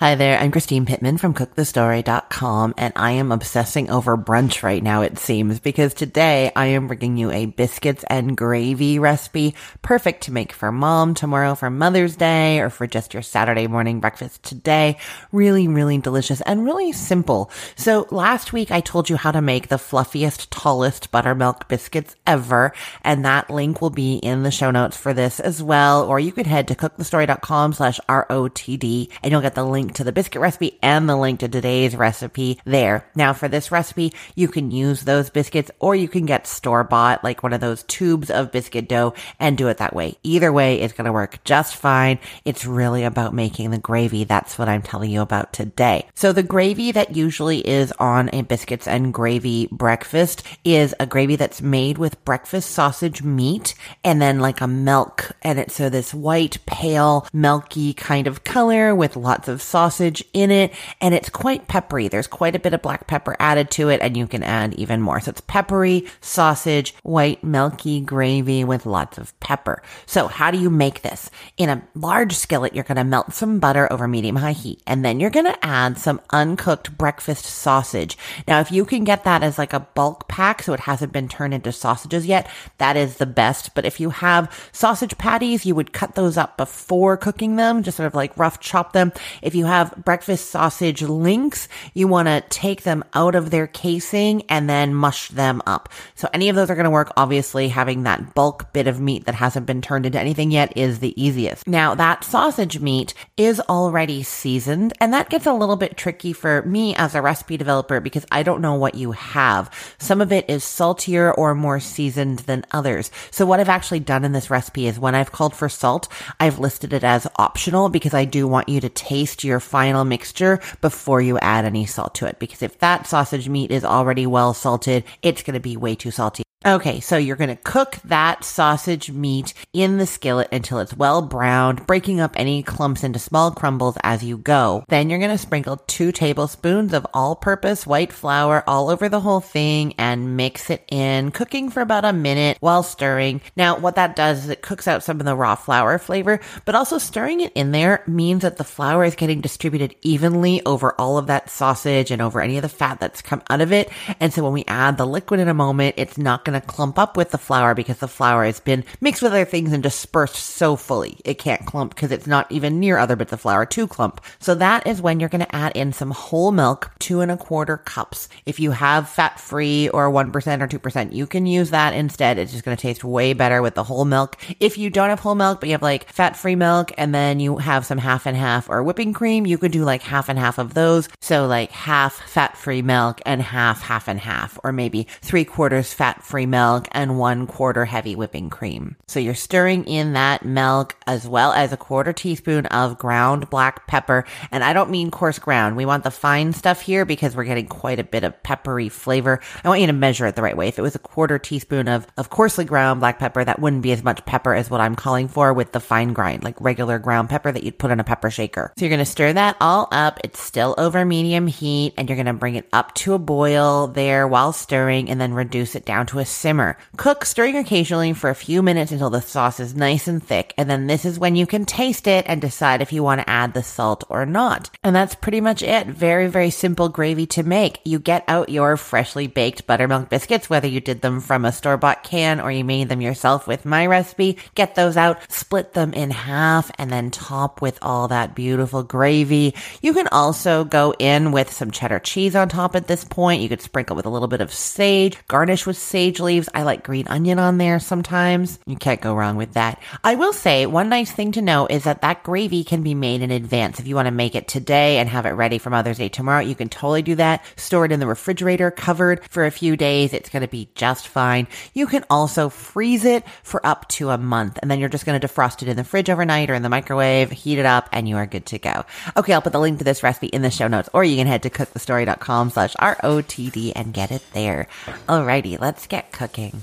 Hi there, I'm Christine Pittman from cookthestory.com and I am obsessing over brunch right now, it seems, because today I am bringing you a biscuits and gravy recipe, perfect to make for mom tomorrow for Mother's Day or for just your Saturday morning breakfast today. Really, really delicious and really simple. So last week I told you how to make the fluffiest, tallest buttermilk biscuits ever, and that link will be in the show notes for this as well, or you could head to cookthestory.com slash ROTD and you'll get the link to the biscuit recipe and the link to today's recipe there. Now for this recipe, you can use those biscuits or you can get store bought, like one of those tubes of biscuit dough and do it that way. Either way, it's going to work just fine. It's really about making the gravy. That's what I'm telling you about today. So the gravy that usually is on a biscuits and gravy breakfast is a gravy that's made with breakfast sausage meat and then like a milk. And it's so this white, pale, milky kind of color with lots of sauce sausage in it and it's quite peppery. There's quite a bit of black pepper added to it and you can add even more. So it's peppery sausage, white milky gravy with lots of pepper. So how do you make this? In a large skillet, you're going to melt some butter over medium high heat and then you're going to add some uncooked breakfast sausage. Now, if you can get that as like a bulk pack, so it hasn't been turned into sausages yet, that is the best. But if you have sausage patties, you would cut those up before cooking them, just sort of like rough chop them. If you have breakfast sausage links, you want to take them out of their casing and then mush them up. So any of those are going to work. Obviously, having that bulk bit of meat that hasn't been turned into anything yet is the easiest. Now, that sausage meat is already seasoned, and that gets a little bit tricky for me as a recipe developer because I don't know what you have. Some of it is saltier or more seasoned than others. So what I've actually done in this recipe is when I've called for salt, I've listed it as optional because I do want you to taste your final mixture before you add any salt to it. Because if that sausage meat is already well salted, it's going to be way too salty. Okay, so you're going to cook that sausage meat in the skillet until it's well browned, breaking up any clumps into small crumbles as you go. Then you're going to sprinkle two tablespoons of all purpose white flour all over the whole thing and mix it in, cooking for about a minute while stirring. Now, what that does is it cooks out some of the raw flour flavor, but also stirring it in there means that the flour is getting distributed evenly over all of that sausage and over any of the fat that's come out of it. And so when we add the liquid in a moment, it's not going to clump up with the flour because the flour has been mixed with other things and dispersed so fully. It can't clump because it's not even near other bits of flour to clump. So that is when you're going to add in some whole milk, two and a quarter cups. If you have fat free or 1% or 2%, you can use that instead. It's just going to taste way better with the whole milk. If you don't have whole milk, but you have like fat free milk and then you have some half and half or whipping cream, you could do like half and half of those. So like half fat free milk and half half and half, or maybe three quarters fat free milk and one quarter heavy whipping cream. So you're stirring in that milk as well as a quarter teaspoon of ground black pepper. And I don't mean coarse ground. We want the fine stuff here because we're getting quite a bit of peppery flavor. I want you to measure it the right way. If it was a quarter teaspoon of, of coarsely ground black pepper, that wouldn't be as much pepper as what I'm calling for with the fine grind, like regular ground pepper that you'd put in a pepper shaker. So you're going to stir that all up. It's still over medium heat and you're going to bring it up to a boil there while stirring and then reduce it down to a simmer. Cook, stirring occasionally for a few minutes until the sauce is nice and thick. And then this is when you can taste it and decide if you want to add the salt or not. And that's pretty much it. Very, very simple gravy to make. You get out your freshly baked buttermilk biscuits, whether you did them from a store bought can or you made them yourself with my recipe. Get those out, split them in half, and then top with all that beautiful gravy. You can also go in with some cheddar cheese on top at this point. You could sprinkle with a little bit of sage, garnish with sage leaves. I like green onion on there sometimes. You can't go wrong with that. I will say one nice thing to know is that that gravy can be made in advance. If you want to make it today and have it ready for Mother's Day tomorrow, you can totally do that. Store it in the refrigerator covered for a few days. It's going to be just fine. You can also freeze it for up to a month and then you're just going to defrost it in the fridge overnight or in the microwave, heat it up and you are good to go. Okay. I'll put the link to this recipe in the show notes or you can head to cookthestory.com slash ROTD and get it there. Alrighty. Let's get cooking.